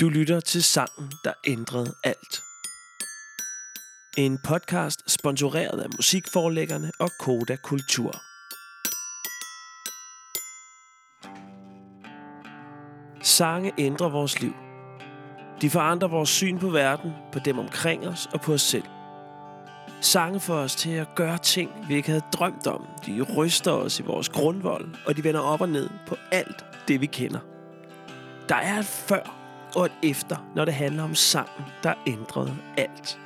Du lytter til sangen, der ændrede alt. En podcast sponsoreret af musikforlæggerne og Koda Kultur. Sange ændrer vores liv. De forandrer vores syn på verden, på dem omkring os og på os selv. Sange får os til at gøre ting, vi ikke havde drømt om. De ryster os i vores grundvold, og de vender op og ned på alt det, vi kender. Der er et før og et efter, når det handler om sangen, der ændrede alt.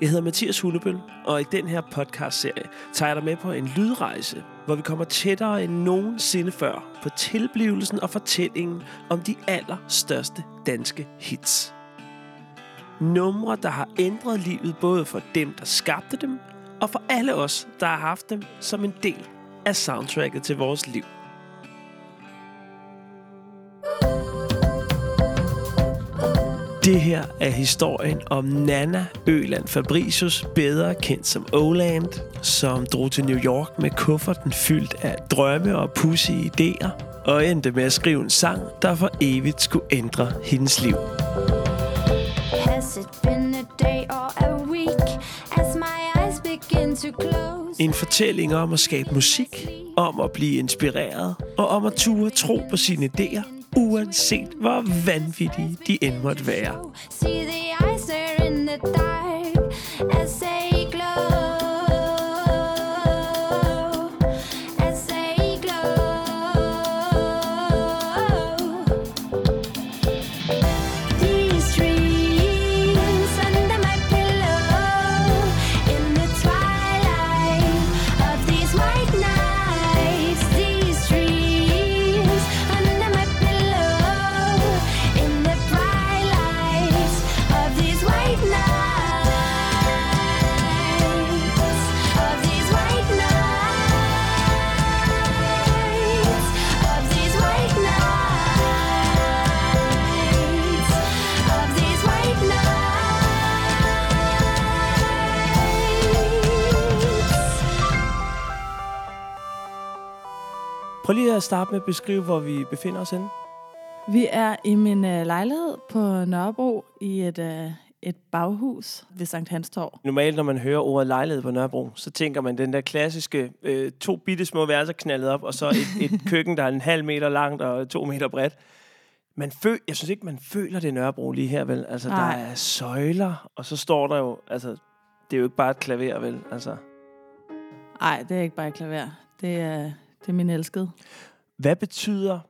Jeg hedder Mathias Hullebøl, og i den her podcast-serie tager jeg dig med på en lydrejse, hvor vi kommer tættere end nogensinde før på tilblivelsen og fortællingen om de allerstørste danske hits. Numre, der har ændret livet både for dem, der skabte dem, og for alle os, der har haft dem som en del af soundtracket til vores liv. Det her er historien om Nana Øland Fabricius, bedre kendt som Oland, som drog til New York med kufferten fyldt af drømme og pussy idéer, og endte med at skrive en sang, der for evigt skulle ændre hendes liv. Has it been a day or a week as my eyes begin to close? En fortælling om at skabe musik, om at blive inspireret, og om at ture tro på sine idéer, uanset hvor vanvittige de end måtte være. Prøv lige at starte med at beskrive, hvor vi befinder os henne. Vi er i min øh, lejlighed på Nørrebro i et, øh, et baghus ved Sankt Hans Torv. Normalt, når man hører ordet lejlighed på Nørrebro, så tænker man den der klassiske øh, to bitte små værelser knaldet op, og så et, et køkken, der er en halv meter langt og to meter bredt. Man føl, jeg synes ikke, man føler det Nørrebro lige her, vel? Altså, Nej. der er søjler, og så står der jo, altså, det er jo ikke bare et klaver, vel? Altså, Nej, det er ikke bare et klaver. Det er, det er min elskede. hvad betyder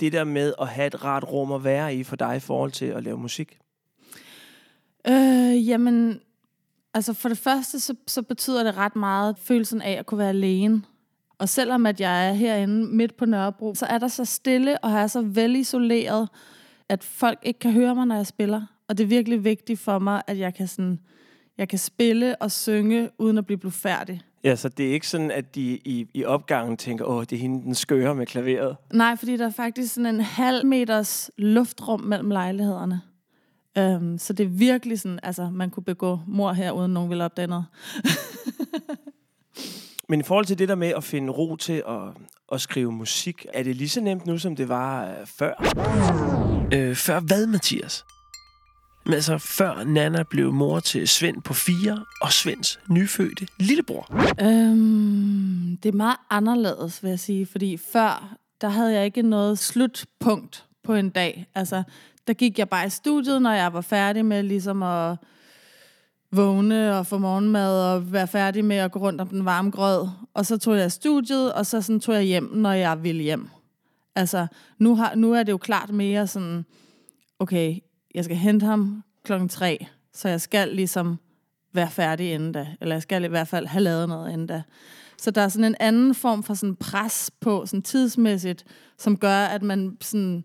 det der med at have et rart rum at være i for dig i forhold til at lave musik? Øh, jamen, altså for det første, så, så betyder det ret meget følelsen af at kunne være alene. Og selvom at jeg er herinde midt på Nørrebro, så er der så stille og er så velisoleret, at folk ikke kan høre mig, når jeg spiller. Og det er virkelig vigtigt for mig, at jeg kan, sådan, jeg kan spille og synge, uden at blive blufærdig. Ja, så det er ikke sådan, at de i, i opgangen tænker, åh, det er hende, den skøre med klaveret. Nej, fordi der er faktisk sådan en halv meters luftrum mellem lejlighederne. Um, så det er virkelig sådan, altså man kunne begå mor her, uden nogen ville opdage noget. Men i forhold til det der med at finde ro til at, at skrive musik, er det lige så nemt nu, som det var øh, før? Øh, før hvad, Mathias? Men altså, før Nana blev mor til Svend på fire, og Svends nyfødte lillebror. Øhm, det er meget anderledes, vil jeg sige, fordi før, der havde jeg ikke noget slutpunkt på en dag. Altså, der gik jeg bare i studiet, når jeg var færdig med ligesom at vågne og få morgenmad og være færdig med at gå rundt om den varme grød. Og så tog jeg studiet, og så sådan tog jeg hjem, når jeg ville hjem. Altså, nu, har, nu er det jo klart mere sådan, okay, jeg skal hente ham klokken tre, så jeg skal ligesom være færdig inden da. Eller jeg skal i hvert fald have lavet noget inden da. Så der er sådan en anden form for sådan pres på sådan tidsmæssigt, som gør, at man sådan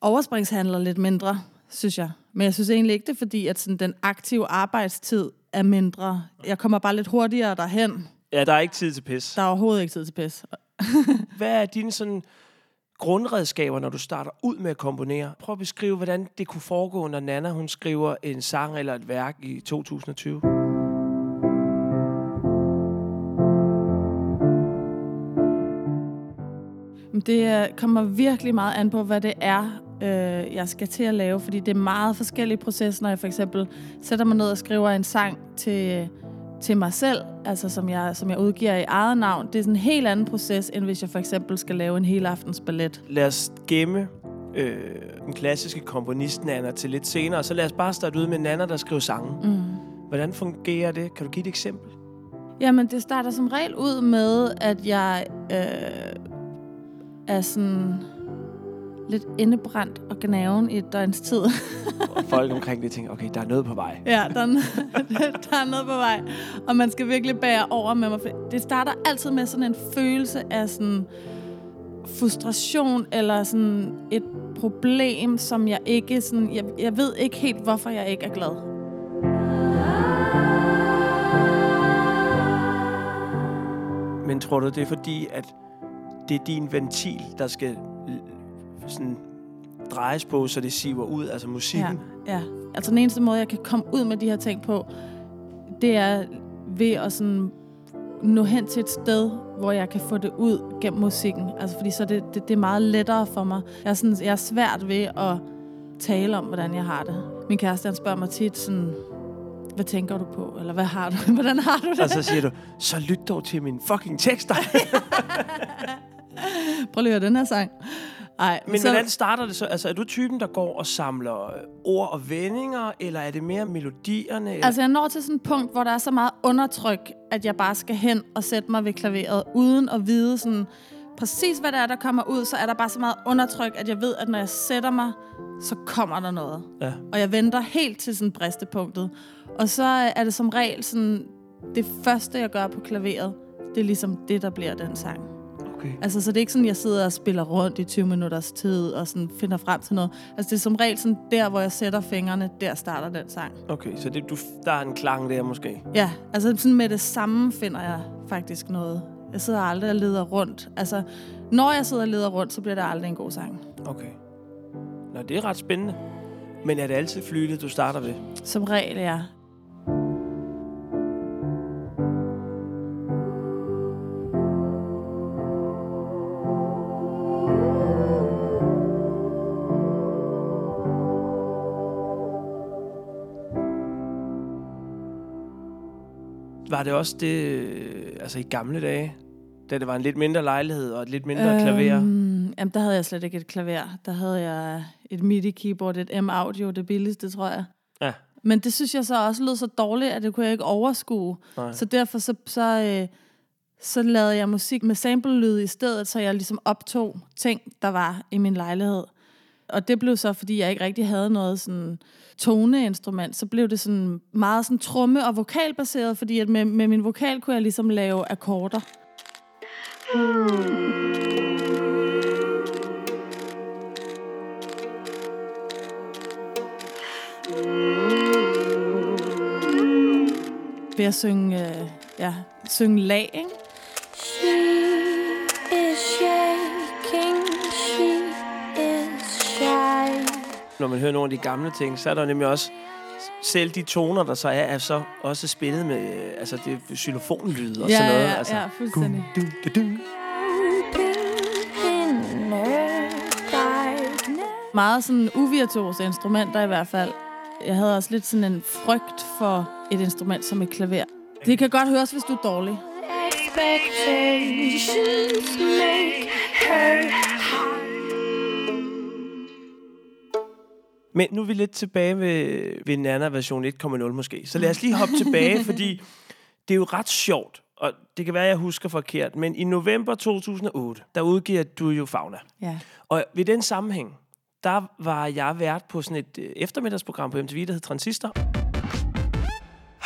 overspringshandler lidt mindre, synes jeg. Men jeg synes egentlig ikke, det er fordi, at sådan den aktive arbejdstid er mindre. Jeg kommer bare lidt hurtigere derhen. Ja, der er ikke tid til pis. Der er overhovedet ikke tid til pis. Hvad er dine sådan grundredskaber, når du starter ud med at komponere? Prøv at beskrive, hvordan det kunne foregå, når Nana hun skriver en sang eller et værk i 2020. Men Det kommer virkelig meget an på, hvad det er, øh, jeg skal til at lave, fordi det er meget forskellige processer, når jeg for eksempel sætter mig ned og skriver en sang til, til mig selv, altså som jeg, som jeg udgiver i eget navn. Det er sådan en helt anden proces, end hvis jeg for eksempel skal lave en hel aftens ballet. Lad os gemme øh, den klassiske komponist Nana til lidt senere, så lad os bare starte ud med Nana, der skriver sange. Mm. Hvordan fungerer det? Kan du give et eksempel? Jamen, det starter som regel ud med, at jeg øh, er sådan lidt indebrændt og gnaven i et døgns tid. Og folk omkring det tænker, okay, der er noget på vej. ja, der er, der er noget på vej. Og man skal virkelig bære over med mig. Det starter altid med sådan en følelse af sådan frustration eller sådan et problem, som jeg ikke sådan... Jeg, jeg ved ikke helt, hvorfor jeg ikke er glad. Men tror du, det er fordi, at det er din ventil, der skal sådan drejes på, så det siver ud, altså musikken? Ja, ja. Altså den eneste måde, jeg kan komme ud med de her ting på, det er ved at sådan nå hen til et sted, hvor jeg kan få det ud gennem musikken. Altså fordi så det, det, det er meget lettere for mig. Jeg er, sådan, jeg er svært ved at tale om, hvordan jeg har det. Min kæreste, han spørger mig tit sådan, hvad tænker du på? Eller hvad har du? Hvordan har du det? Og så siger du, så lyt dog til mine fucking tekster. Prøv lige at høre den her sang. Ej, Men så, hvordan starter det så? Altså, er du typen, der går og samler øh, ord og vendinger, eller er det mere melodierne? Eller? Altså, jeg når til sådan et punkt, hvor der er så meget undertryk, at jeg bare skal hen og sætte mig ved klaveret, uden at vide sådan, præcis hvad det er, der kommer ud, så er der bare så meget undertryk, at jeg ved, at når jeg sætter mig, så kommer der noget. Ja. Og jeg venter helt til sådan bristepunktet. Og så er det som regel sådan, det første, jeg gør på klaveret, det er ligesom det, der bliver den sang. Okay. Altså, så det er ikke sådan, jeg sidder og spiller rundt i 20 minutters tid og sådan finder frem til noget. Altså, det er som regel sådan, der, hvor jeg sætter fingrene, der starter den sang. Okay, så det, du, der er en klang der måske. Ja, altså sådan med det samme finder jeg faktisk noget. Jeg sidder aldrig og leder rundt. Altså, når jeg sidder og leder rundt, så bliver det aldrig en god sang. Okay. Nå, det er ret spændende. Men er det altid flytet, du starter ved? Som regel, ja. Det også det, øh, altså i gamle dage, da det var en lidt mindre lejlighed og et lidt mindre klaver? Øhm, jamen, der havde jeg slet ikke et klaver. Der havde jeg et MIDI-keyboard, et M-Audio, det billigste, tror jeg. Ja. Men det synes jeg så også lød så dårligt, at det kunne jeg ikke overskue. Nej. Så derfor så, så, øh, så lavede jeg musik med sample-lyd i stedet, så jeg ligesom optog ting, der var i min lejlighed. Og det blev så, fordi jeg ikke rigtig havde noget sådan toneinstrument, så blev det sådan meget sådan tromme- og vokalbaseret, fordi at med, med min vokal kunne jeg ligesom lave akkorder. Ved at synge, øh, ja, synge lag, ikke? Når man hører nogle af de gamle ting, så er der nemlig også selv de toner, der så er, er så også spillet med øh, altså det er xylofonlyd og ja, sådan noget. ja, altså. ja, fuldstændig. Du, du, du. Meget sådan uvirtuose instrumenter i hvert fald. Jeg havde også lidt sådan en frygt for et instrument som et klaver. Det kan godt høres, hvis du er dårlig. Expectations make her Men nu er vi lidt tilbage ved, ved Nana version 1.0 måske. Så lad os lige hoppe tilbage, fordi det er jo ret sjovt, og det kan være, at jeg husker forkert, men i november 2008, der udgiver du jo Fauna. Ja. Og ved den sammenhæng, der var jeg vært på sådan et øh, eftermiddagsprogram på MTV, der hed Transistor.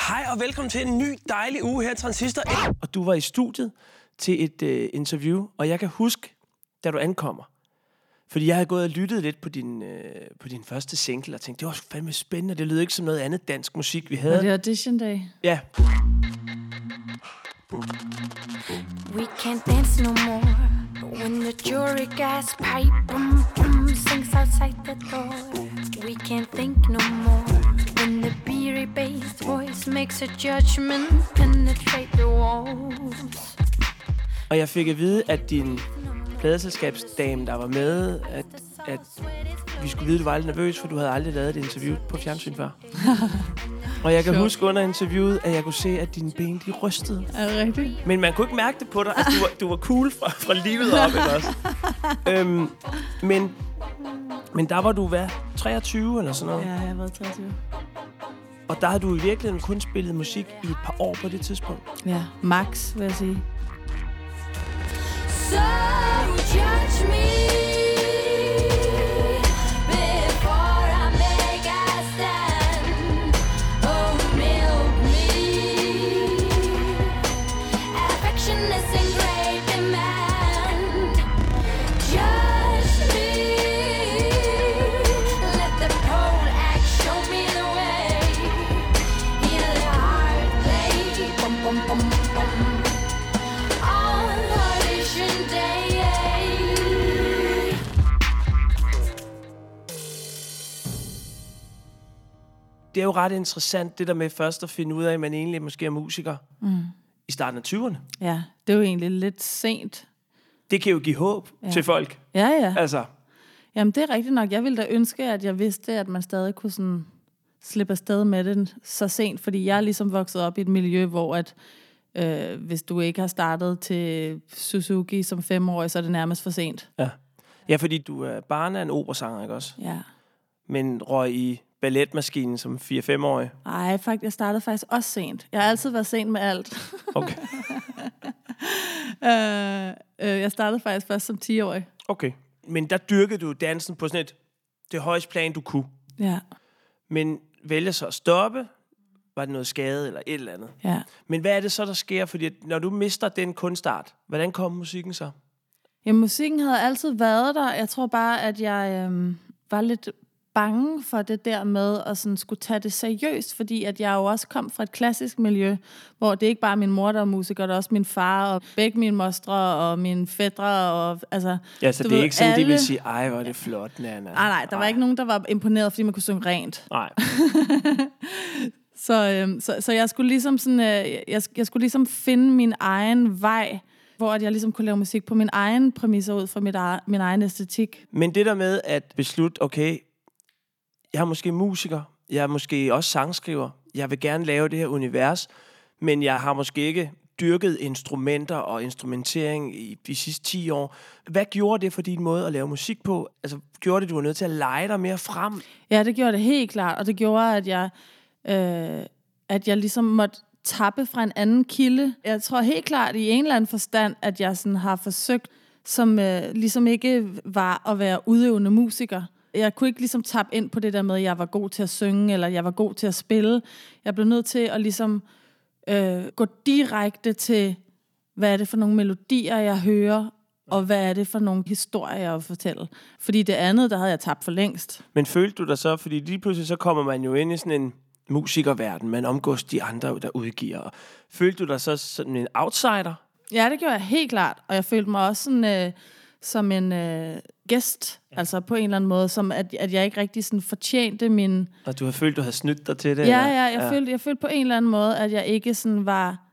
Hej og velkommen til en ny dejlig uge her i Transistor. Og du var i studiet til et øh, interview, og jeg kan huske, da du ankommer, fordi jeg havde gået og lyttet lidt på din, øh, på din første single, og tænkte, det var fandme spændende, det lød ikke som noget andet dansk musik, vi havde. det er audition day. Ja, We can't dance no more when the jury gas pipe boom boom sings outside the door. We can't think no more when the beery based voice makes a judgment penetrate the walls. og jeg fik at vide, at din pladeselskabsdame, der var med, at, at vi skulle vide, at du var lidt nervøs, for du havde aldrig lavet et interview på fjernsyn før. Og jeg kan Sjovt. huske under interviewet, at jeg kunne se, at dine ben de rystede. Er det rigtigt? Men man kunne ikke mærke det på dig. Altså, du var, du var cool fra, fra livet op, ikke også? øhm, men, men der var du, hvad, 23 eller sådan noget? Ja, jeg har været 23. Og der har du i virkeligheden kun spillet musik i et par år på det tidspunkt. Ja, max, vil jeg sige. So judge me Det er jo ret interessant, det der med først at finde ud af, at man egentlig måske er musiker mm. i starten af 20'erne. Ja, det er jo egentlig lidt sent. Det kan jo give håb ja. til folk. Ja, ja. Altså, Jamen, det er rigtigt nok. Jeg ville da ønske, at jeg vidste, at man stadig kunne sådan slippe afsted med det så sent, fordi jeg er ligesom vokset op i et miljø, hvor at, øh, hvis du ikke har startet til Suzuki som femårig, så er det nærmest for sent. ja. ja, fordi du er barn af en operasanger, ikke også? Ja. Men røg i balletmaskinen som 4-5-årig. Ej, faktisk, jeg startede faktisk også sent. Jeg har altid været sent med alt. Okay. øh, øh, jeg startede faktisk først som 10-årig. okay. Men der dyrkede du dansen på sådan et, det højeste plan, du kunne. Ja, Men vælger så at stoppe. Var det noget skade eller et eller andet? ja. Men hvad er det så, der sker? Fordi når du mister den kunstart, hvordan kommer musikken så? Jamen, musikken havde altid været der. Jeg tror bare, at jeg øhm, var lidt bange for det der med at sådan skulle tage det seriøst, fordi at jeg jo også kom fra et klassisk miljø, hvor det ikke bare er min mor, der er musiker, det er også min far, og begge mine mostre, og mine fædre, og altså... Ja, så det er ved, ikke sådan, de alle- vil sige, ej, hvor er det flot, Nana. Nej, nej, der var ikke nogen, der var imponeret, fordi man kunne synge rent. Nej. Så, øhm, så, så jeg skulle ligesom sådan, øh, jeg, jeg skulle ligesom finde min egen vej, hvor at jeg ligesom kunne lave musik på min egen præmisser ud fra mit, min egen æstetik. Men det der med at beslutte, okay, jeg er måske musiker, jeg er måske også sangskriver, jeg vil gerne lave det her univers, men jeg har måske ikke dyrket instrumenter og instrumentering i de sidste 10 år. Hvad gjorde det for din måde at lave musik på? Altså, gjorde det, at du var nødt til at lege dig mere frem? Ja, det gjorde det helt klart, og det gjorde, at jeg, øh, at jeg ligesom måtte tappe fra en anden kilde. Jeg tror helt klart i en eller anden forstand, at jeg sådan har forsøgt, som øh, ligesom ikke var at være udøvende musiker. Jeg kunne ikke ligesom tappe ind på det der med, at jeg var god til at synge, eller jeg var god til at spille. Jeg blev nødt til at ligesom øh, gå direkte til, hvad er det for nogle melodier, jeg hører, og hvad er det for nogle historier, jeg vil fortælle. Fordi det andet, der havde jeg tabt for længst. Men følte du dig så, fordi lige pludselig så kommer man jo ind i sådan en musikerverden, man omgås de andre, der udgiver. Følte du dig så sådan en outsider? Ja, det gjorde jeg helt klart. Og jeg følte mig også sådan, øh, som en øh, gæst, altså på en eller anden måde, som at, at jeg ikke rigtig sådan fortjente min... Og du har følt, du havde snydt dig til det? Ja, eller? ja, jeg, ja. Følte, jeg følte på en eller anden måde, at jeg ikke sådan var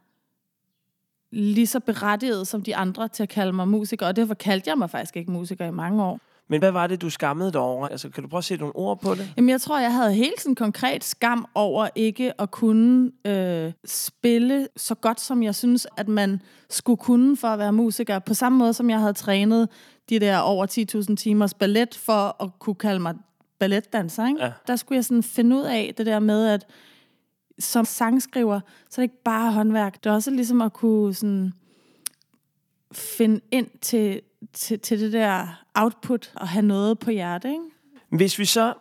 lige så berettiget som de andre til at kalde mig musiker, og derfor kaldte jeg mig faktisk ikke musiker i mange år. Men hvad var det, du skammede dig over? Altså, kan du prøve at sætte nogle ord på det? Jamen, jeg tror, jeg havde helt sådan konkret skam over ikke at kunne øh, spille så godt, som jeg synes, at man skulle kunne for at være musiker. På samme måde, som jeg havde trænet de der over 10.000 timers ballet for at kunne kalde mig balletdanser. Ikke? Ja. Der skulle jeg sådan finde ud af det der med, at som sangskriver, så er det ikke bare håndværk. Det er også ligesom at kunne sådan finde ind til, til, til det der output og have noget på hjertet. Ikke? Hvis vi så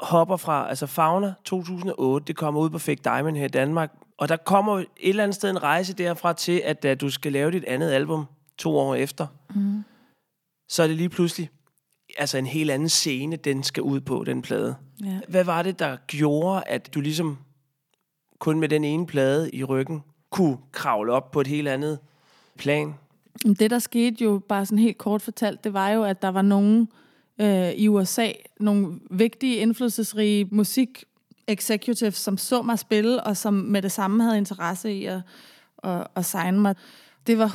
hopper fra, altså Fauna 2008, det kommer ud på Fake Diamond her i Danmark, og der kommer et eller andet sted en rejse derfra til, at da du skal lave dit andet album to år efter, mm. så er det lige pludselig altså en helt anden scene, den skal ud på, den plade. Ja. Hvad var det, der gjorde, at du ligesom kun med den ene plade i ryggen kunne kravle op på et helt andet plan? Det, der skete jo, bare sådan helt kort fortalt, det var jo, at der var nogen øh, i USA, nogle vigtige, indflydelsesrige musik executives, som så mig spille, og som med det samme havde interesse i at, at, at signe mig. Det var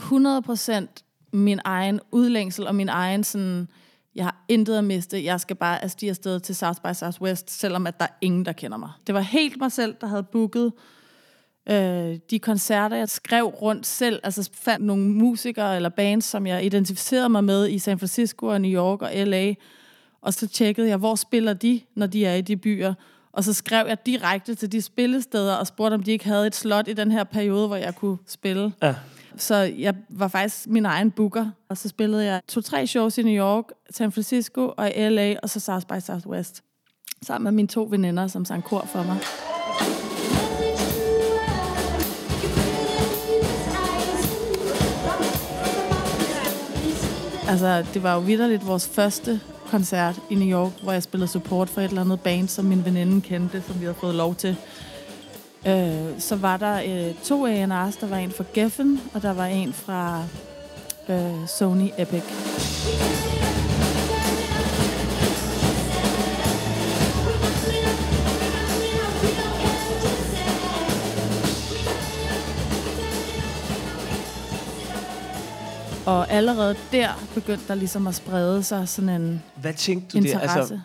100% min egen udlængsel og min egen sådan, jeg har intet at miste, jeg skal bare afstige afsted til South by Southwest, selvom at der er ingen, der kender mig. Det var helt mig selv, der havde booket øh, de koncerter, jeg skrev rundt selv, altså fandt nogle musikere eller bands, som jeg identificerede mig med i San Francisco og New York og LA, og så tjekkede jeg, hvor spiller de, når de er i de byer, og så skrev jeg direkte til de spillesteder og spurgte, om de ikke havde et slot i den her periode, hvor jeg kunne spille. Ja. Så jeg var faktisk min egen booker, og så spillede jeg to-tre shows i New York, San Francisco og i LA, og så South by Southwest. Sammen med mine to veninder, som sang kor for mig. Altså, det var jo vidderligt vores første koncert i New York, hvor jeg spillede support for et eller andet band, som min veninde kendte, som vi havde fået lov til. Øh, så var der øh, to A&R's. Der var en fra Geffen, og der var en fra øh, Sony Epic. Og allerede der begyndte der ligesom at sprede sig sådan en Hvad tænkte du interesse. der? Altså,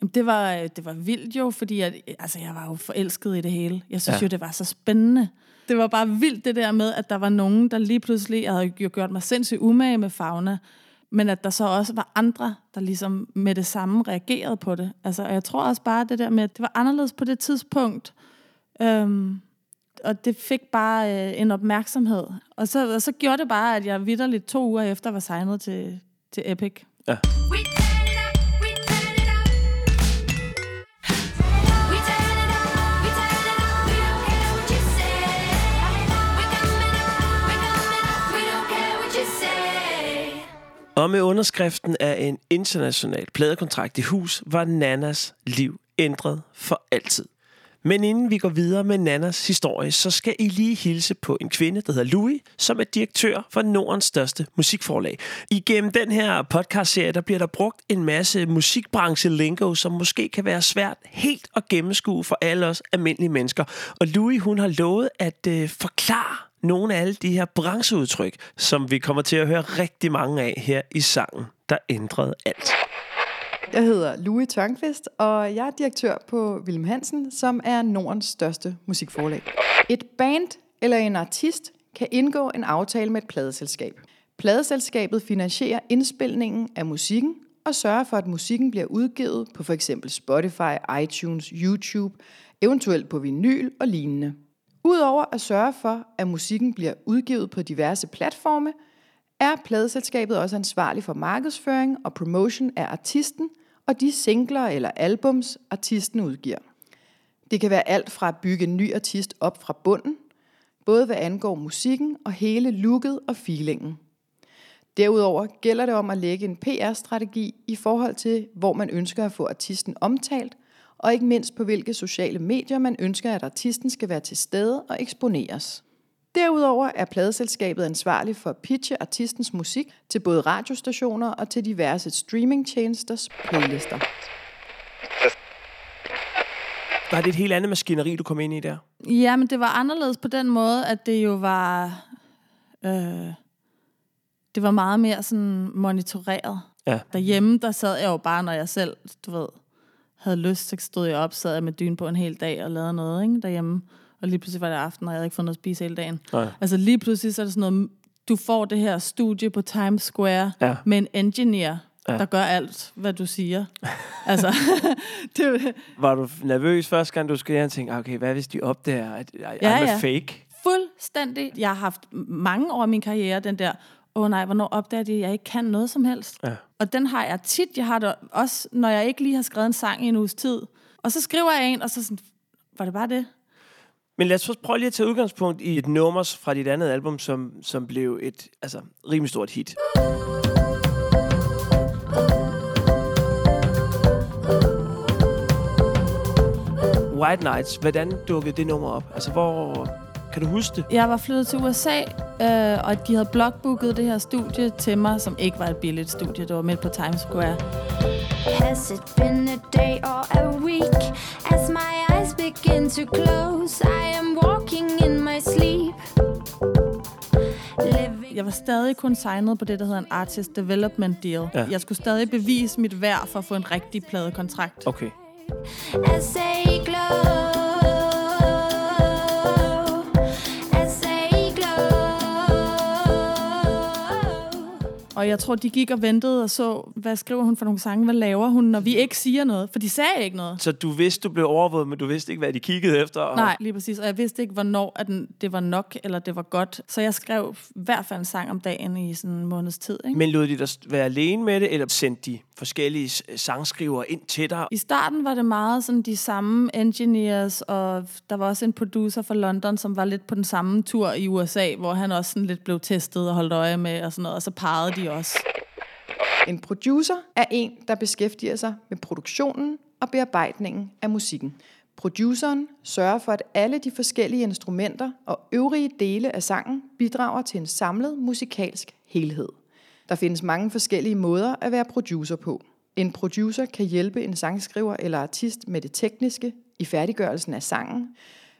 Jamen, det var, det var vildt jo, fordi at, altså, jeg var jo forelsket i det hele. Jeg synes ja. jo, det var så spændende. Det var bare vildt det der med, at der var nogen, der lige pludselig, jeg havde jo gjort mig sindssygt umage med fauna, men at der så også var andre, der ligesom med det samme reagerede på det. Altså, og jeg tror også bare det der med, at det var anderledes på det tidspunkt. Øhm, og det fik bare øh, en opmærksomhed. Og så, og så gjorde det bare, at jeg vidderligt to uger efter var signet til, til Epic. Say. Og med underskriften af en international pladekontrakt i hus, var Nanas liv ændret for altid. Men inden vi går videre med Nannas historie, så skal I lige hilse på en kvinde, der hedder Louis, som er direktør for Nordens største musikforlag. Igennem den her podcastserie, der bliver der brugt en masse musikbranche-lingo, som måske kan være svært helt at gennemskue for alle os almindelige mennesker. Og Louis, hun har lovet at øh, forklare nogle af alle de her brancheudtryk, som vi kommer til at høre rigtig mange af her i sangen, der ændrede alt. Jeg hedder Louis Tørnqvist, og jeg er direktør på Wilhelm Hansen, som er Nordens største musikforlag. Et band eller en artist kan indgå en aftale med et pladeselskab. Pladeselskabet finansierer indspilningen af musikken og sørger for, at musikken bliver udgivet på f.eks. Spotify, iTunes, YouTube, eventuelt på vinyl og lignende. Udover at sørge for, at musikken bliver udgivet på diverse platforme, er pladeselskabet også ansvarlig for markedsføring og promotion af artisten og de singler eller albums, artisten udgiver. Det kan være alt fra at bygge en ny artist op fra bunden, både hvad angår musikken og hele looket og feelingen. Derudover gælder det om at lægge en PR-strategi i forhold til, hvor man ønsker at få artisten omtalt, og ikke mindst på hvilke sociale medier man ønsker, at artisten skal være til stede og eksponeres. Derudover er pladeselskabet ansvarlig for at pitche artistens musik til både radiostationer og til diverse streamingtjenesters playlister. Var det et helt andet maskineri, du kom ind i der? Ja, men det var anderledes på den måde, at det jo var... Øh, det var meget mere sådan monitoreret. Ja. Derhjemme, der sad jeg jo bare, når jeg selv, du ved, havde lyst, så stod jeg op, sad jeg med dyn på en hel dag og lavede noget ikke, derhjemme. Og lige pludselig var det aften, og jeg havde ikke fået noget at spise hele dagen. Nej. Altså lige pludselig så er det sådan noget, du får det her studie på Times Square Ja. med en engineer, Ja. der gør alt, hvad du siger. altså, det, Var du nervøs første gang, du skulle hjem og tænkte, okay, hvad hvis de opdager, at jeg Ja, er ja. fake? Fuldstændig. Jeg har haft mange år i min karriere, den der, åh oh nej, hvornår opdager de, at jeg ikke kan noget som helst? Ja. Og den har jeg tit. Jeg har det også, når jeg ikke lige har skrevet en sang i en uges tid. Og så skriver jeg en, og så sådan, var det bare det? Men lad os først prøve lige at tage udgangspunkt i et nummer fra dit andet album, som, som blev et altså, rimelig stort hit. White Nights, hvordan dukkede det nummer op? Altså, hvor... Kan du huske det? Jeg var flyttet til USA, øh, og de havde blogbooket det her studie til mig, som ikke var et billigt studie. Det var midt på Times Square. Has it been a day or a week? As my eyes begin to close, var stadig kun signet på det, der hedder en Artist Development Deal. Ja. Jeg skulle stadig bevise mit værd for at få en rigtig pladekontrakt. Okay. As they glow, Og jeg tror, de gik og ventede og så, hvad skriver hun for nogle sange, hvad laver hun, når vi ikke siger noget. For de sagde ikke noget. Så du vidste, du blev overvåget, men du vidste ikke, hvad de kiggede efter? Og... Nej, lige præcis. Og jeg vidste ikke, hvornår at den, det var nok, eller det var godt. Så jeg skrev i hvert fald en sang om dagen i sådan en måneds tid. Ikke? Men lod de dig være alene med det, eller sendte de forskellige s- sangskrivere ind til dig? I starten var det meget sådan de samme engineers, og der var også en producer fra London, som var lidt på den samme tur i USA, hvor han også sådan lidt blev testet og holdt øje med og sådan noget, og så pegede de også. En producer er en, der beskæftiger sig med produktionen og bearbejdningen af musikken. Produceren sørger for, at alle de forskellige instrumenter og øvrige dele af sangen bidrager til en samlet musikalsk helhed. Der findes mange forskellige måder at være producer på. En producer kan hjælpe en sangskriver eller artist med det tekniske i færdiggørelsen af sangen,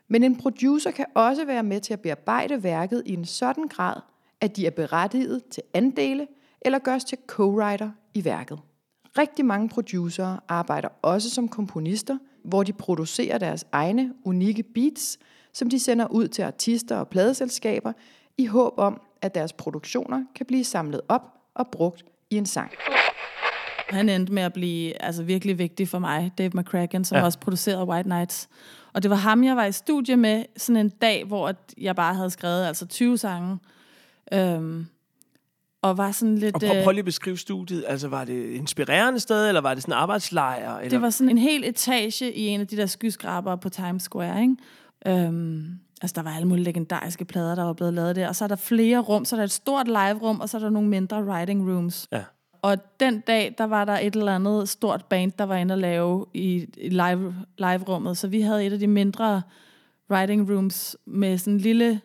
men en producer kan også være med til at bearbejde værket i en sådan grad, at de er berettiget til andele eller gøres til co-writer i værket. Rigtig mange producere arbejder også som komponister, hvor de producerer deres egne unikke beats, som de sender ud til artister og pladeselskaber i håb om, at deres produktioner kan blive samlet op og brugt i en sang. Han endte med at blive altså, virkelig vigtig for mig, Dave McCracken, som Ja. også producerede White Nights. Og det var ham, jeg var i studie med sådan en dag, hvor at jeg bare havde skrevet altså 20 sange. Øhm, og var sådan lidt... Og prøv, øh, prøv lige at beskrive studiet. Altså, var det et inspirerende sted, eller var det sådan en arbejdslejr? Eller? Det var sådan en hel etage i en af de der skyskraber på Times Square, ikke? Øhm, altså, der var alle mulige legendariske plader, der var blevet lavet der. Og så er der flere rum. Så er der et stort live-rum, og så er der nogle mindre writing rooms. Ja. Og den dag, der var der et eller andet stort band, der var inde og lave i, i live, live-rummet. Så vi havde et af de mindre writing rooms med sådan en lille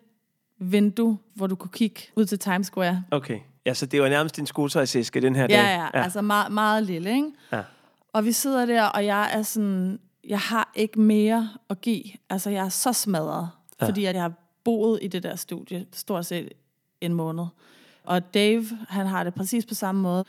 vindue, hvor du kunne kigge ud til Times Square. Okay. Ja, så det var nærmest din skotøjsæske den her dag. Ja, ja, ja. altså meget, meget lille, ikke? Ja. Og vi sidder der, og jeg er sådan, jeg har ikke mere at give. Altså, jeg er så smadret, ja. fordi at jeg har boet i det der studie stort set en måned. Og Dave, han har det præcis på samme måde.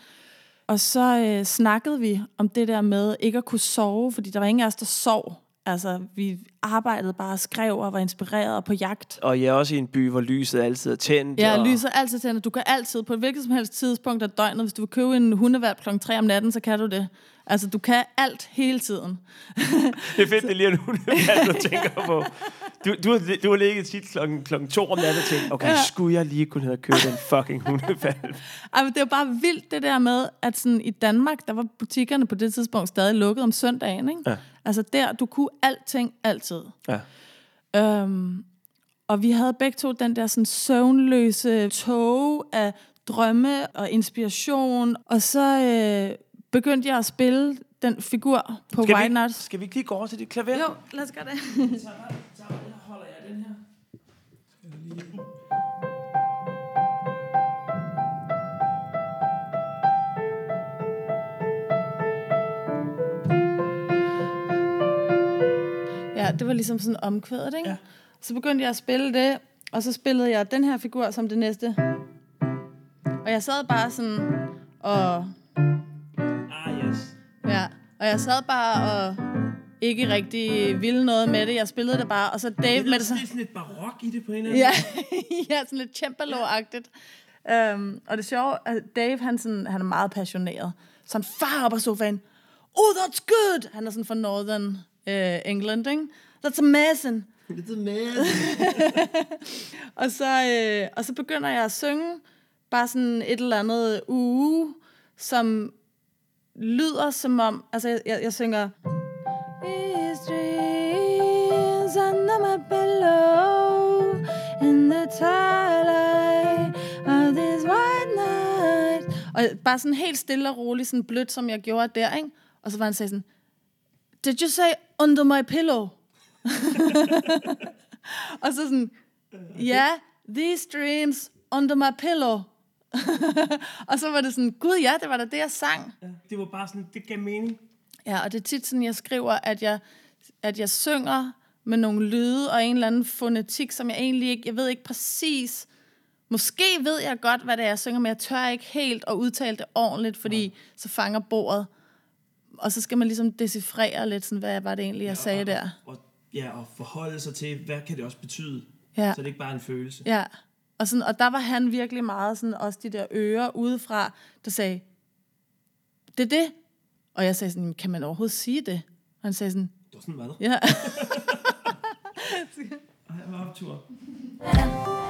Og så øh, snakkede vi om det der med ikke at kunne sove, fordi der var ingen af os, der sov. Altså, vi arbejdede bare og skrev og var inspireret og på jagt. Og jeg er også i en by, hvor lyset altid er tændt. Ja, og... lyset er altid tændt. Du kan altid, på et hvilket som helst tidspunkt af døgnet, hvis du vil købe en hundevalp kl. 3 om natten, så kan du det. Altså, du kan alt hele tiden. Det er fedt, det er lige nu, hvad du tænker på. Du, du, har, du har ligget tit klokken, klokken to om natten og tænkt, okay, ja. skulle jeg lige kunne og købe den fucking hundevalg? Ej, men det er bare vildt det der med, at sådan, i Danmark, der var butikkerne på det tidspunkt stadig lukket om søndagen. Ikke? Ja. Altså der, du kunne alting altid. Ja. Øhm, og vi havde begge to den der sådan søvnløse tog af drømme og inspiration. Og så øh, begyndte jeg at spille den figur på Skal White vi, Nuts. skal vi ikke lige gå over til dit klaver? Jo, lad os gøre det. Ja, det var ligesom sådan omkvædet, ikke? Ja. Så begyndte jeg at spille det, og så spillede jeg den her figur som det næste. Og jeg sad bare sådan og... Ah, yes. Ja, og jeg sad bare og ikke rigtig ville noget med det. Jeg spillede det bare, og så Dave med det så... Det er sådan lidt barok i det på en eller anden Ja, ja sådan lidt cembalo-agtigt. Um, og det sjove, at Dave, han, sådan, han er meget passioneret. Så han far op af sofaen. Oh, that's good! Han er sådan fra Northern uh, England, ikke? That's amazing. er med. Og så, øh, og så begynder jeg at synge bare sådan et eller andet uge, som lyder som om, altså jeg, jeg, jeg synger These dreams under my pillow In the twilight of this white night Og bare sådan helt stille og roligt, sådan blødt, som jeg gjorde der, ikke? Og så var han sagde sådan, Did you say under my pillow? og så sådan, ja, yeah, these dreams under my pillow. og så var det sådan, gud ja, det var da det, jeg sang. Det var bare sådan, det gav mening. Ja, og det er tit sådan, jeg skriver, at jeg, at jeg synger med nogle lyde og en eller anden fonetik, som jeg egentlig ikke, jeg ved ikke præcis, Måske ved jeg godt, hvad det er, jeg synger, men jeg tør ikke helt at udtale det ordentligt, fordi ja. så fanger bordet. Og så skal man ligesom decifrere lidt, sådan, hvad var det egentlig, jeg ja, sagde og, der. Og, ja, og forholde sig til, hvad kan det også betyde? Ja. Så det er ikke bare en følelse. Ja, og, sådan, og der var han virkelig meget sådan, også de der ører udefra, der sagde, det er det. Og jeg sagde sådan, kan man overhovedet sige det? Og han sagde sådan, Det var sådan, hvad? ja. Ej, jeg var optur.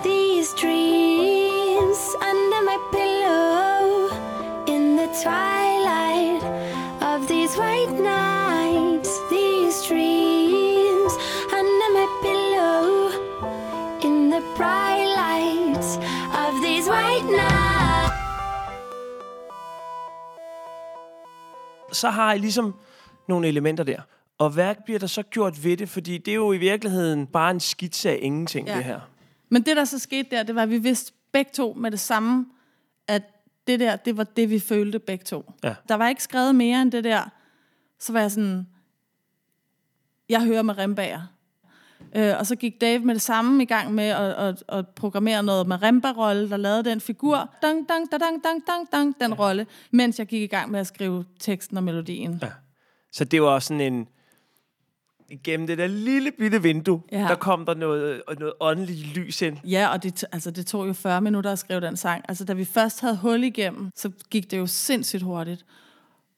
These dreams under my pillow in the twilight Så har I ligesom nogle elementer der. Og hvad bliver der så gjort ved det? Fordi det er jo i virkeligheden bare en skitse af ingenting, Ja. det her. Men det, der så skete der, det var, at vi vidste begge to med det samme, at det der, det var det, vi følte begge to. Ja. Der var ikke skrevet mere end det der. Så var jeg sådan, jeg hører med rembager. Øh, og så gik Dave med det samme i gang med at, at, at programmere noget med remba-rolle, der lavede den figur, dang, dang, dang, dang, dang, dang, dang, den rolle, mens jeg gik i gang med at skrive teksten og melodien. Ja. Så det var sådan en... Gennem det der lille bitte vindue, ja. Ja. der kom der noget, noget åndeligt lys ind. Ja, og det, altså, det tog jo 40 minutter at skrive den sang. Altså, da vi først havde hul igennem, så gik det jo sindssygt hurtigt.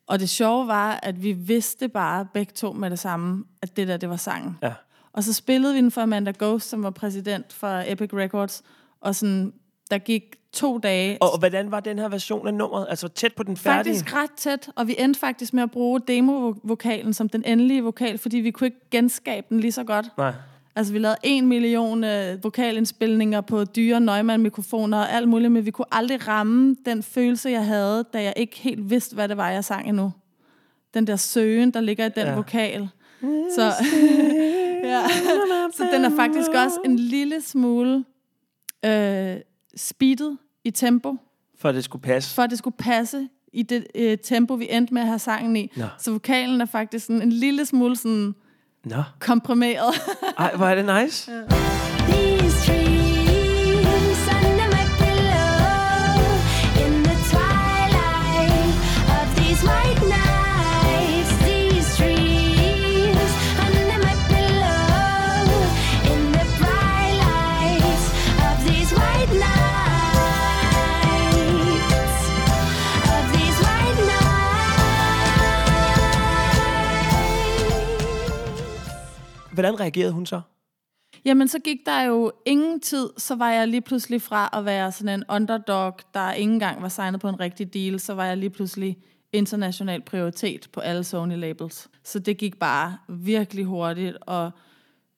Og det sjove var, at vi vidste bare begge to med det samme, at det der, det var sangen. Ja. Og så spillede vi den for Amanda Ghost, som var præsident for Epic Records. Og sådan, der gik to dage. Og, og hvordan var den her version af nummeret? Altså tæt på den færdige? Faktisk ret tæt, og vi endte faktisk med at bruge demo-vokalen som den endelige vokal, fordi vi kunne ikke genskabe den lige så godt. Nej. Altså, vi lavede en million øh, vokalindspilninger på dyre Neumann-mikrofoner og alt muligt, men vi kunne aldrig ramme den følelse, jeg havde, da jeg ikke helt vidste, hvad det var, jeg sang endnu. Den der søgen, der ligger i den Ja. ja. vokal. Så, ja. så den er faktisk også en lille smule øh, speedet i tempo, For at det skulle passe. for at det skulle passe i det øh, tempo, vi endte med at have sangen i. Nå. Så vokalen er faktisk sådan en lille smule sådan Nå. komprimeret. Ej, hvor er det nice. These Hvordan reagerede hun så? Jamen, så gik der jo ingen tid, så var jeg lige pludselig fra at være sådan en underdog, der ikke engang var signet på en rigtig deal, så var jeg lige pludselig international prioritet på alle Sony-labels. Så det gik bare virkelig hurtigt, og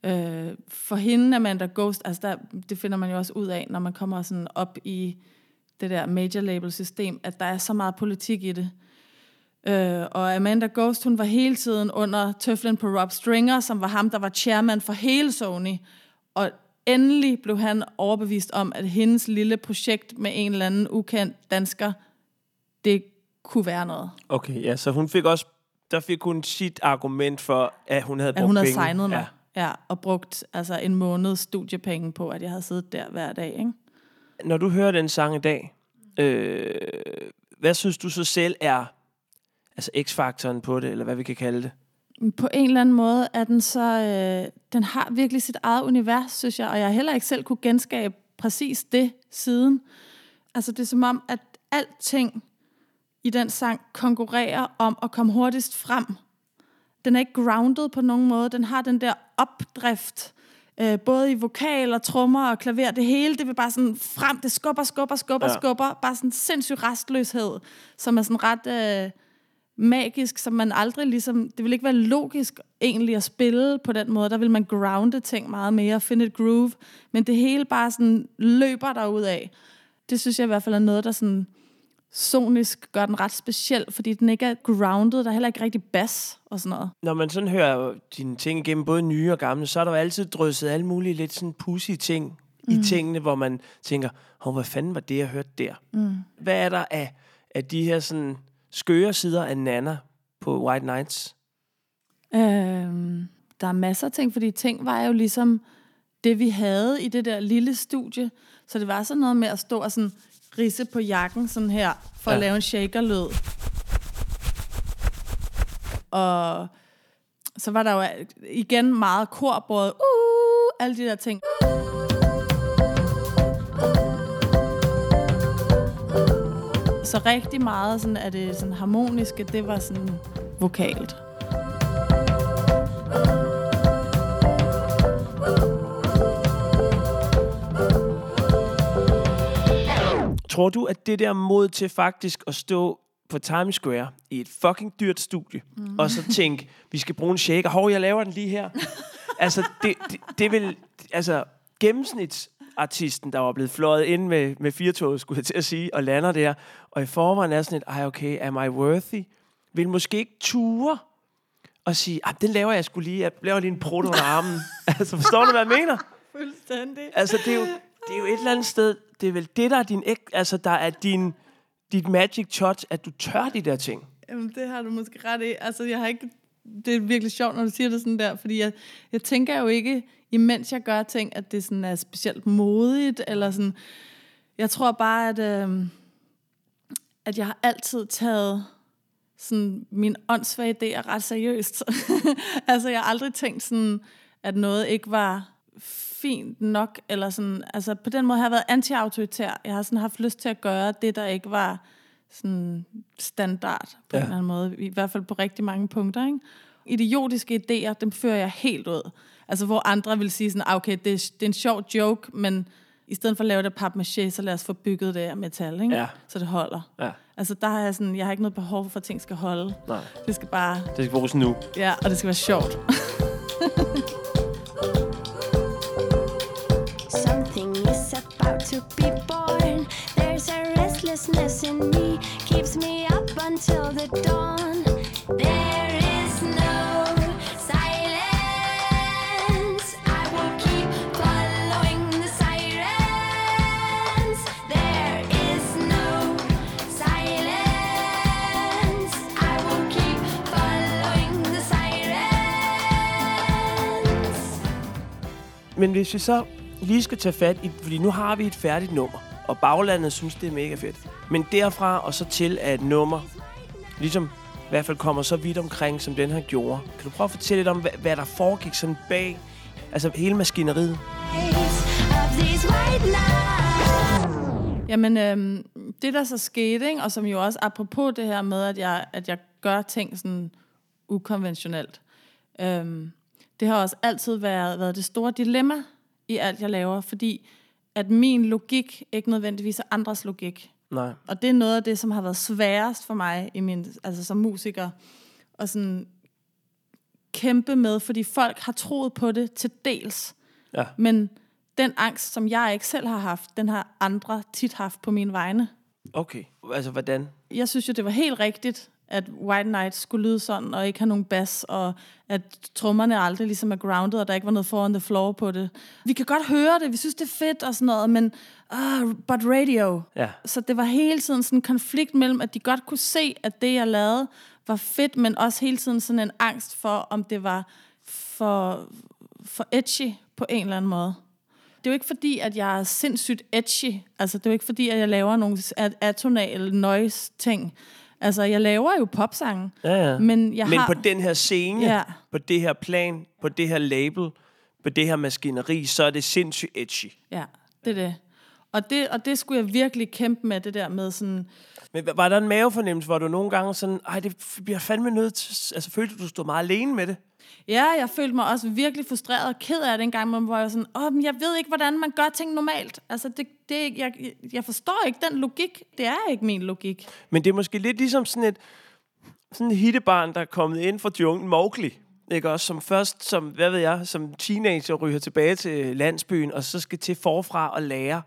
øh, for hende, Amanda Ghost, altså der, det finder man jo også ud af, når man kommer sådan op i det der major label system, at der er så meget politik i det. Øh, og Amanda Ghost, hun var hele tiden under tøflen på Rob Stringer, som var ham, der var chairman for hele Sony. Og endelig blev han overbevist om, at hendes lille projekt med en eller anden ukendt dansker, det kunne være noget. Okay, ja, så hun fik også, der fik hun sit argument for, at hun havde brugt At hun havde penge. signet mig. Ja. ja. og brugt altså en måneds studiepenge på, at jeg havde siddet der hver dag. Ikke? Når du hører den sang i dag, øh, hvad synes du så selv er altså x-faktoren på det, eller hvad vi kan kalde det? på en eller anden måde er den så, øh, den har virkelig sit eget univers, synes jeg, og jeg har heller ikke selv kunne genskabe præcis det siden. Altså det er som om, at alting i den sang konkurrerer om at komme hurtigst frem. Den er ikke grounded på nogen måde, den har den der opdrift, øh, både i vokal og trommer og klaver, det hele, det vil bare sådan frem, det skubber, skubber, skubber, Ja. skubber, bare sådan sindssyg restløshed, som er sådan ret... Øh, magisk, som man aldrig ligesom... Det vil ikke være logisk egentlig at spille på den måde. Der vil man grounde ting meget mere, finde et groove. Men det hele bare sådan løber derud af. Det synes jeg i hvert fald er noget, der sådan sonisk gør den ret speciel, fordi den ikke er grounded. Der er heller ikke rigtig bass og sådan noget. Når man sådan hører dine ting igennem, både nye og gamle, så er der jo altid drysset alle mulige lidt sådan pussy ting mm. i tingene, hvor man tænker, Hov, hvad fanden var det, jeg hørte der? Mm. Hvad er der af, af de her sådan skøre sider af Nana på White Nights? Øhm, der er masser af ting, fordi ting var jo ligesom det, vi havde i det der lille studie. Så det var sådan noget med at stå og sådan risse på jakken sådan her, for ja. At lave en shakerlyd. Og så var der jo igen meget korbåd, uh, alle de der ting. Så rigtig meget sådan, at det sådan harmoniske, det var sådan vokalt. Tror du, at det der mod til faktisk at stå på Times Square i et fucking dyrt studie, mm. og så tænke, vi skal bruge en shaker. Hov, jeg laver den lige her. altså, det, det, det vil... Altså, gennemsnitsartisten, der var blevet fløjet ind med, med firetoget, skulle jeg til at sige, og lander der, og i forvejen er sådan et, ej okay, am I worthy? Vil måske ikke ture og sige, ah, den laver jeg skulle lige, jeg laver lige en prut under armen. altså, forstår du, hvad jeg mener? Fuldstændig. Altså, det er jo, det er jo et eller andet sted, det er vel det, der er din, altså, der er din, dit magic touch, at du tør de der ting. Jamen, det har du måske ret i. Altså, jeg har ikke... Det er virkelig sjovt, når du siger det sådan der, fordi jeg, jeg tænker jo ikke, imens jeg gør ting, at det sådan er specielt modigt, eller sådan... Jeg tror bare, at, øh, at jeg har altid taget sådan min åndssvage idéer ret seriøst. altså, jeg har aldrig tænkt sådan, at noget ikke var fint nok, eller sådan, altså på den måde har jeg været anti-autoritær. Jeg har sådan haft lyst til at gøre det, der ikke var sådan standard på ja. En eller anden måde. I hvert fald på rigtig mange punkter, ikke? Idiotiske idéer, dem fører jeg helt ud. Altså hvor andre vil sige sådan, ah, okay, det er, det er en sjov joke, men i stedet for at lave det papmaché, så lad os få bygget det af metal, ikke? Ja. Så det holder. Ja. Altså der har jeg sådan, jeg har ikke noget behov for, at ting skal holde. Nej. Det skal bare, Det skal bruges nu. ja, og det skal være sjovt. Something is about to be born. There's a restlessness in me, keeps me up until the dawn. Men hvis vi så lige skal tage fat i, fordi nu har vi et færdigt nummer, og baglandet synes, det er mega fedt. Men derfra og så til, at et nummer ligesom i hvert fald kommer så vidt omkring, som den her gjorde. Kan du prøve at fortælle lidt om, hvad, hvad der foregik sådan bag, altså hele maskineriet? Jamen, øhm, det der så skete, ikke, og som jo også apropos det her med, at jeg, at jeg gør ting sådan ukonventionelt, øhm, det har også altid været, været det store dilemma i alt, jeg laver, fordi at min logik ikke nødvendigvis er andres logik. Nej. Og det er noget af det, som har været sværest for mig i min, altså som musiker, at sådan kæmpe med, fordi folk har troet på det til dels. Ja. Men den angst, som jeg ikke selv har haft, den har andre tit haft på mine vegne. Okay. Altså, hvordan? Jeg synes jo, det var helt rigtigt, at White Night skulle lyde sådan, og ikke have nogen bas, og at trommerne aldrig ligesom er grounded, og der ikke var noget foran the floor på det. Vi kan godt høre det, vi synes, det er fedt og sådan noget, men uh, but radio. Ja. Så det var hele tiden sådan en konflikt mellem, at de godt kunne se, at det, jeg lavede, var fedt, men også hele tiden sådan en angst for, om det var for, for edgy på en eller anden måde. Det er jo ikke fordi, at jeg er sindssygt edgy. Altså, det er jo ikke fordi, at jeg laver nogle at- atonale noise-ting. Altså, jeg laver jo popsange. Ja, ja. Men jeg Men har... på den her scene, Ja. på det her plan, på det her label, på det her maskineri, så er det sindssygt edgy. Ja, det er det. Og, det. og det skulle jeg virkelig kæmpe med, det der med sådan... Men var- der en mavefornemmelse, hvor du nogle gange sådan, ej, det bliver fandme nødt til, altså følte du, du stod meget alene med det? Ja, jeg følte mig også virkelig frustreret og ked af det en gang, hvor jeg var sådan, åh, men jeg ved ikke, hvordan man gør ting normalt. Altså, det, det, jeg, jeg forstår ikke den logik. Det er ikke min logik. Men det er måske lidt ligesom sådan et, sådan et hittebarn, der er kommet ind fra junglen, Mowgli. Ikke også? Som først, som, hvad ved jeg, som teenager ryger tilbage til landsbyen, og så skal til forfra og lære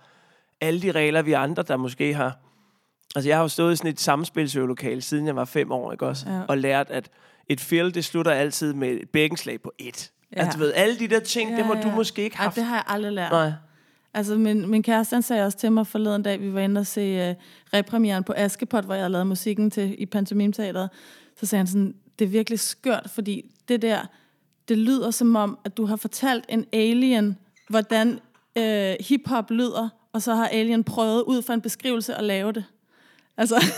alle de regler, vi andre, der måske har... Altså, jeg har jo stået i sådan et samspilsøvelokale, siden jeg var fem år, ikke også? Ja. Og lært, at et fill, det slutter altid med et bækkenslag på et. Ja. Ja. Altså, du ved, alle de der ting, ja, det må du måske ikke Ej, have det har jeg aldrig lært. Nej. Altså, min, min kæreste, han sagde også til mig forleden dag, vi var inde og se uh, repremieren på Askepot, hvor jeg lavet musikken til i Pantomimteateret. Så sagde han sådan, det er virkelig skørt, fordi det der, det lyder som om, at du har fortalt en alien, hvordan øh, hiphop lyder, og så har Alien prøvet ud fra en beskrivelse at lave det. Altså,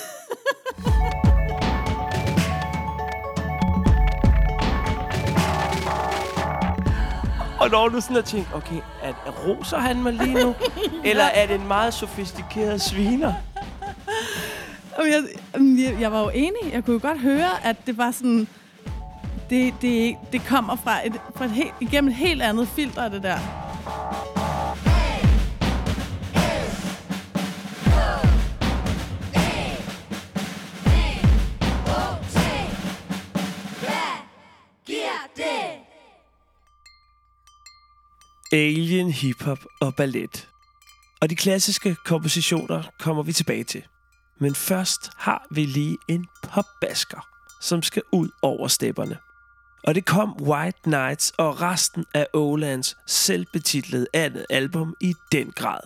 Og når du sådan har tænkt, okay, er, er roser han mig lige nu? Eller er det en meget sofistikeret sviner? Jeg, jeg, jeg var jo enig. Jeg kunne jo godt høre, at det var sådan... Det, det, det kommer fra et, fra et helt, igennem et helt andet filter, det der. Alien, hiphop og ballet. Og de klassiske kompositioner kommer vi tilbage til. Men først har vi lige en popbasker, som skal ud over stepperne. Og det kom White Nights og resten af Olands selvbetitlede andet album i den grad.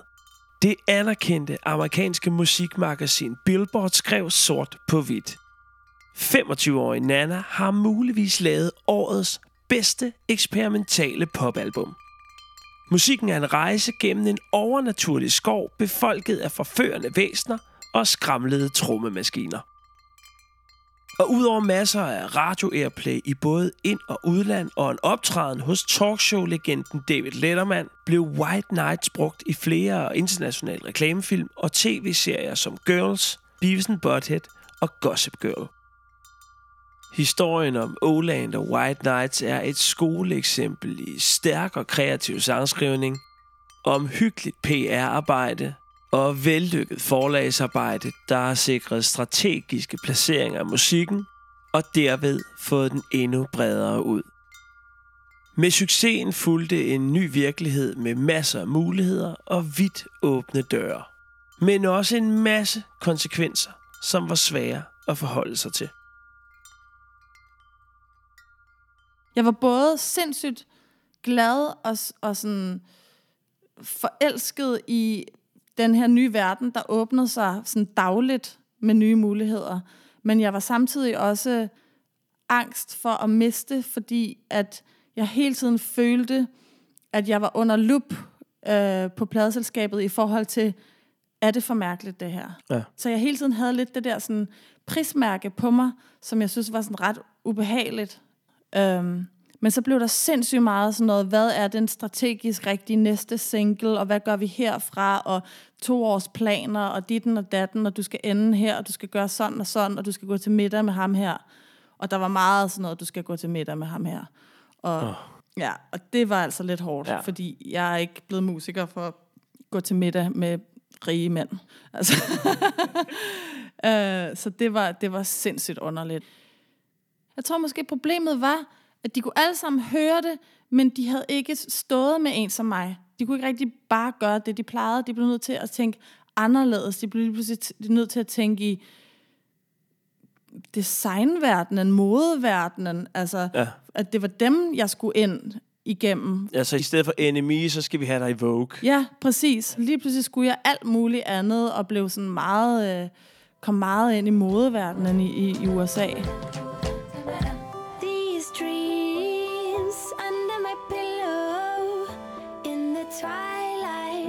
Det anerkendte amerikanske musikmagasin Billboard skrev sort på hvidt. 25-årige Nana har muligvis lavet årets bedste eksperimentale popalbum. Musikken er en rejse gennem en overnaturlig skov, befolket af forførende væsner og skramlede trommemaskiner. Og udover masser af radio-airplay i både ind- og udland og en optræden hos talkshow-legenden David Letterman, blev White Nights brugt i flere internationale reklamefilm og tv-serier som Girls, Beavis and Butthead og Gossip Girl. Historien om Oland og White Nights er et skoleeksempel i stærk og kreativ sangskrivning, om hyggeligt PR-arbejde og vellykket forlagsarbejde, der har sikret strategiske placeringer af musikken og derved fået den endnu bredere ud. Med succesen fulgte en ny virkelighed med masser af muligheder og vidt åbne døre. Men også en masse konsekvenser, som var svære at forholde sig til. Jeg var både sindssygt glad og, og sådan forelsket i den her nye verden, der åbnede sig sådan dagligt med nye muligheder. Men jeg var samtidig også angst for at miste, fordi at jeg hele tiden følte, at jeg var under lup øh, på pladeselskabet i forhold til, er det for mærkeligt det her? Ja. Så jeg hele tiden havde lidt det der sådan prismærke på mig, som jeg synes var sådan ret ubehageligt. Øhm, men så blev der sindssygt meget sådan noget, hvad er den strategisk rigtige næste single, og hvad gør vi herfra, og to års planer, og ditten og datten, og du skal ende her, og du skal gøre sådan og sådan, og du skal gå til middag med ham her. Og der var meget sådan noget, du skal gå til middag med ham her. Og, oh. ja, og det var altså lidt hårdt, Ja. fordi jeg er ikke blevet musiker for at gå til middag med rige mænd. Altså. øh, så det var, det var sindssygt underligt. Jeg tror måske problemet var, at de kunne alle sammen høre det, men de havde ikke stået med en som mig. De kunne ikke rigtig bare gøre det, de plejede. De blev nødt til at tænke anderledes. De blev lige pludselig nødt til at tænke i designverdenen, modeverdenen. Altså, Ja. at det var dem, jeg skulle ind igennem. Altså i stedet for NME, så skal vi have dig i Vogue. Ja, præcis. Lige pludselig skulle jeg alt muligt andet, og blev sådan meget, øh, kom meget ind i modeverdenen i, i, i USA.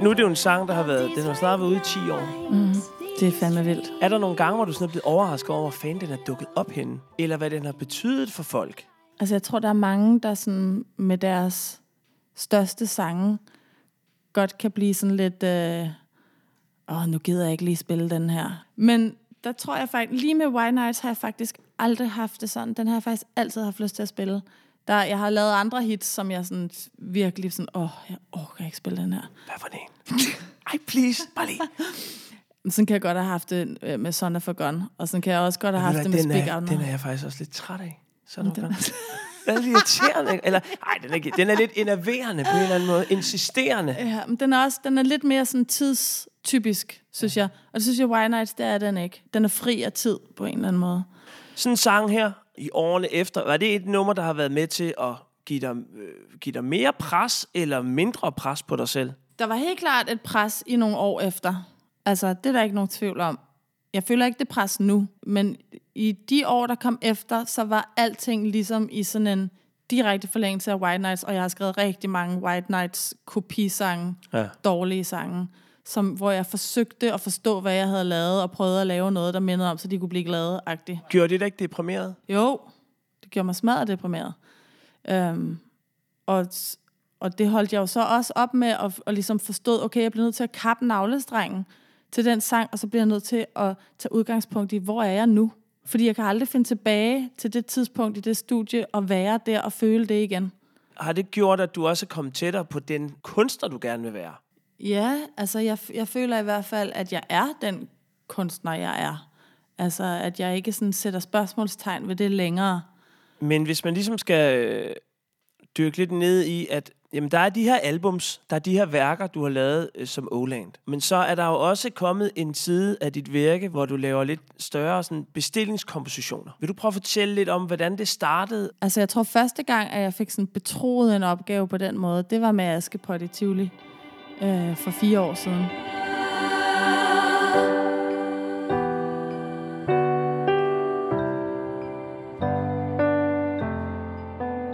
Nu er det jo en sang, der har været, den har snart været ude i 10 år. Mm, det er fandme vildt. Er der nogle gange, hvor du sådan er blevet overrasket over, hvor fanden den er dukket op henne? Eller hvad den har betydet for folk? Altså, jeg tror, der er mange, der sådan med deres største sange godt kan blive sådan lidt... Øh, Åh, nu gider jeg ikke lige spille den her. Men der tror jeg faktisk... Lige med White Nights har jeg faktisk aldrig haft det sådan. Den har jeg faktisk altid haft lyst til at spille. Der, jeg har lavet andre hits, som jeg sådan virkelig sådan... Åh, jeg orker ikke spille den her. Hvad for en? Ej, please, bare lige. Sådan kan jeg godt have haft det øh, med Son of a Gun. Og sådan kan jeg også godt have haft det med Speak den, er, Out den er jeg faktisk også lidt træt af. Så den, den, den er lidt irriterende. Eller, ej, den er, den er lidt enerverende på en eller anden måde. Insisterende. Ja, men den er også den er lidt mere sådan tidstypisk, synes jeg. Og det synes jeg, White Nights, det er den ikke. Den er fri af tid på en eller anden måde. Sådan en sang her i årene efter, var det et nummer, der har været med til at give dig, øh, give dig mere pres eller mindre pres på dig selv? Der var helt klart et pres i nogle år efter. Altså, det er der ikke nogen tvivl om. Jeg føler ikke det pres nu, men i de år, der kom efter, så var alting ligesom i sådan en direkte forlængelse af White Nights, og jeg har skrevet rigtig mange White Nights kopisange, Ja. dårlige sange. Som, hvor jeg forsøgte at forstå, hvad jeg havde lavet, og prøvede at lave noget, der mindede om, så de kunne blive glade -agtigt. Gjorde det dig ikke deprimeret? Jo, det gjorde mig smadret deprimeret. Øhm, og, og det holdt jeg jo så også op med at, at ligesom forstå, okay, jeg bliver nødt til at kappe navlestrengen til den sang, og så bliver jeg nødt til at tage udgangspunkt i, hvor er jeg nu? Fordi jeg kan aldrig finde tilbage til det tidspunkt i det studie og være der og føle det igen. Har det gjort, at du også er kommet tættere på den kunstner, du gerne vil være? Ja, altså jeg, jeg føler i hvert fald, at jeg er den kunstner, jeg er. Altså at jeg ikke sådan sætter spørgsmålstegn ved det længere. Men hvis man ligesom skal øh, dykke lidt ned i, at jamen, der er de her albums, der er de her værker, du har lavet øh, som Oland. Men så er der jo også kommet en side af dit virke, hvor du laver lidt større sådan, bestillingskompositioner. Vil du prøve at fortælle lidt om, hvordan det startede? Altså jeg tror første gang, at jeg fik sådan betroet en opgave på den måde, det var med Askepot i Tivoli øh, for fire år siden.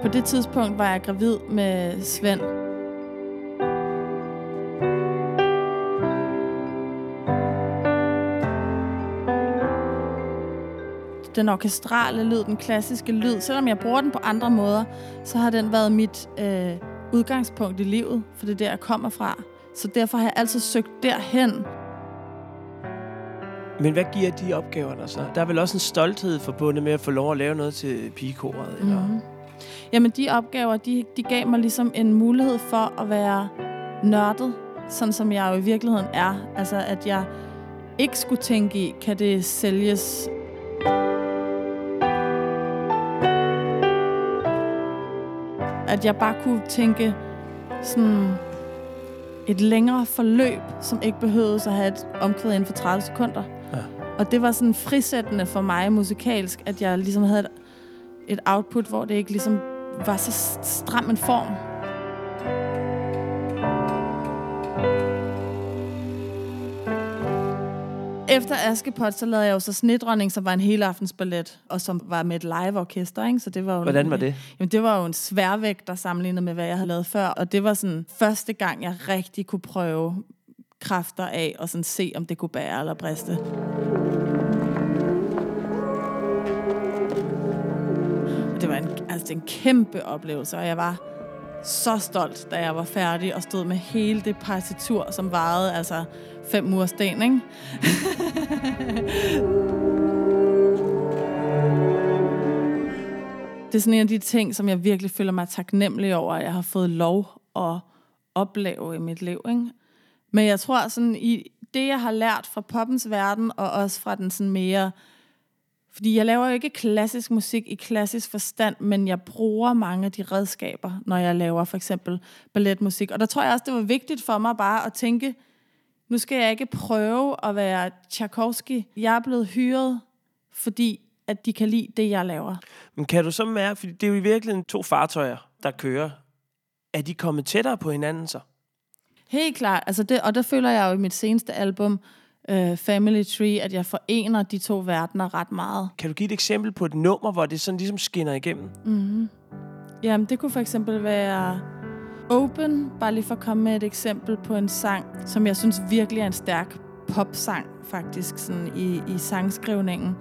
På det tidspunkt var jeg gravid med Svend. Den orkestrale lyd, den klassiske lyd, selvom jeg bruger den på andre måder, så har den været mit øh, udgangspunkt i livet, for det er der, jeg kommer fra. Så derfor har jeg altid søgt derhen. Men hvad giver de opgaver der så? Der er vel også en stolthed forbundet med at få lov at lave noget til pigekoret? Eller? Mm. Jamen, de opgaver, de, de gav mig ligesom en mulighed for at være nørdet, sådan som jeg jo i virkeligheden er. Altså, at jeg ikke skulle tænke i, kan det sælges at jeg bare kunne tænke sådan et længere forløb, som ikke behøvede at have et omkvæd inden for 30 sekunder. Ja. Og det var sådan frisættende for mig musikalsk, at jeg ligesom havde et, et output, hvor det ikke ligesom var så stram en form. Efter Askepot, så lavede jeg jo så Snedronning, som var en hele aftens ballet, og som var med et live-orkester, ikke? Så det var jo Hvordan var det? Jamen, det var jo en sværvægt, sammenlignet med, hvad jeg havde lavet før, og det var sådan første gang, jeg rigtig kunne prøve kræfter af, og sådan se, om det kunne bære eller briste. Det var en, altså, en kæmpe oplevelse, og jeg var så stolt, da jeg var færdig og stod med hele det partitur, som varede altså fem mursten, ikke? det er sådan en af de ting, som jeg virkelig føler mig taknemmelig over, at jeg har fået lov at opleve i mit liv. Ikke? Men jeg tror, sådan i det, jeg har lært fra poppens verden, og også fra den sådan mere... Fordi jeg laver jo ikke klassisk musik i klassisk forstand, men jeg bruger mange af de redskaber, når jeg laver for eksempel balletmusik. Og der tror jeg også, det var vigtigt for mig bare at tænke, nu skal jeg ikke prøve at være Tchaikovsky. Jeg er blevet hyret, fordi at de kan lide det, jeg laver. Men kan du så mærke, fordi det er jo i virkeligheden to fartøjer, der kører, er de kommet tættere på hinanden så? Helt klart. Altså det, og der føler jeg jo i mit seneste album, uh, Family Tree, at jeg forener de to verdener ret meget. Kan du give et eksempel på et nummer, hvor det sådan ligesom skinner igennem? Mm-hmm. Jamen, det kunne for eksempel være Open, bare lige for at komme med et eksempel på en sang, som jeg synes virkelig er en stærk popsang, faktisk, sådan i, i sangskrivningen.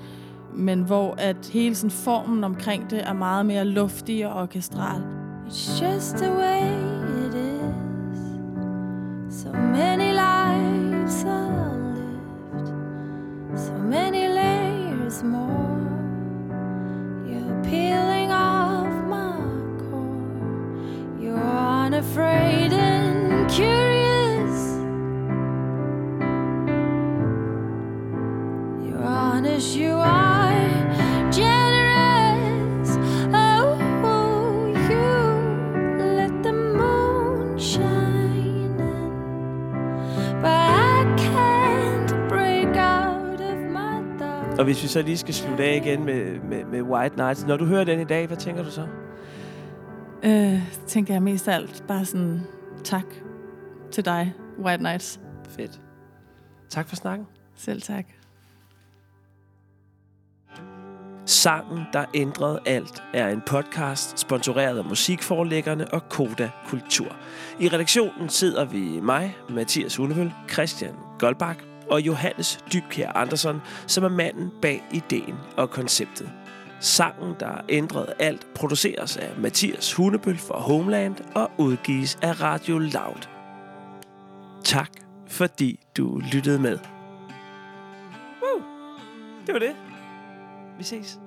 Men hvor at hele sådan formen omkring det er meget mere luftig og orkestral. It's just the way it is So many lives hvis vi så lige skal slutte af igen med, med, med White Nights. Når du hører den i dag, hvad tænker du så? Øh, tænker jeg mest af alt bare sådan, tak til dig, White Nights. Fedt. Tak for snakken. Selv tak. Sangen, der ændrede alt, er en podcast sponsoreret af musikforlæggerne og Koda Kultur. I redaktionen sidder vi mig, Mathias Hunevøl, Christian Goldbach og Johannes Dybkjær Andersen, som er manden bag ideen og konceptet. Sangen, der ændrede alt, produceres af Mathias Hunebøl for Homeland og udgives af Radio Loud. Tak, fordi du lyttede med. Woo! Det var det. Vi ses.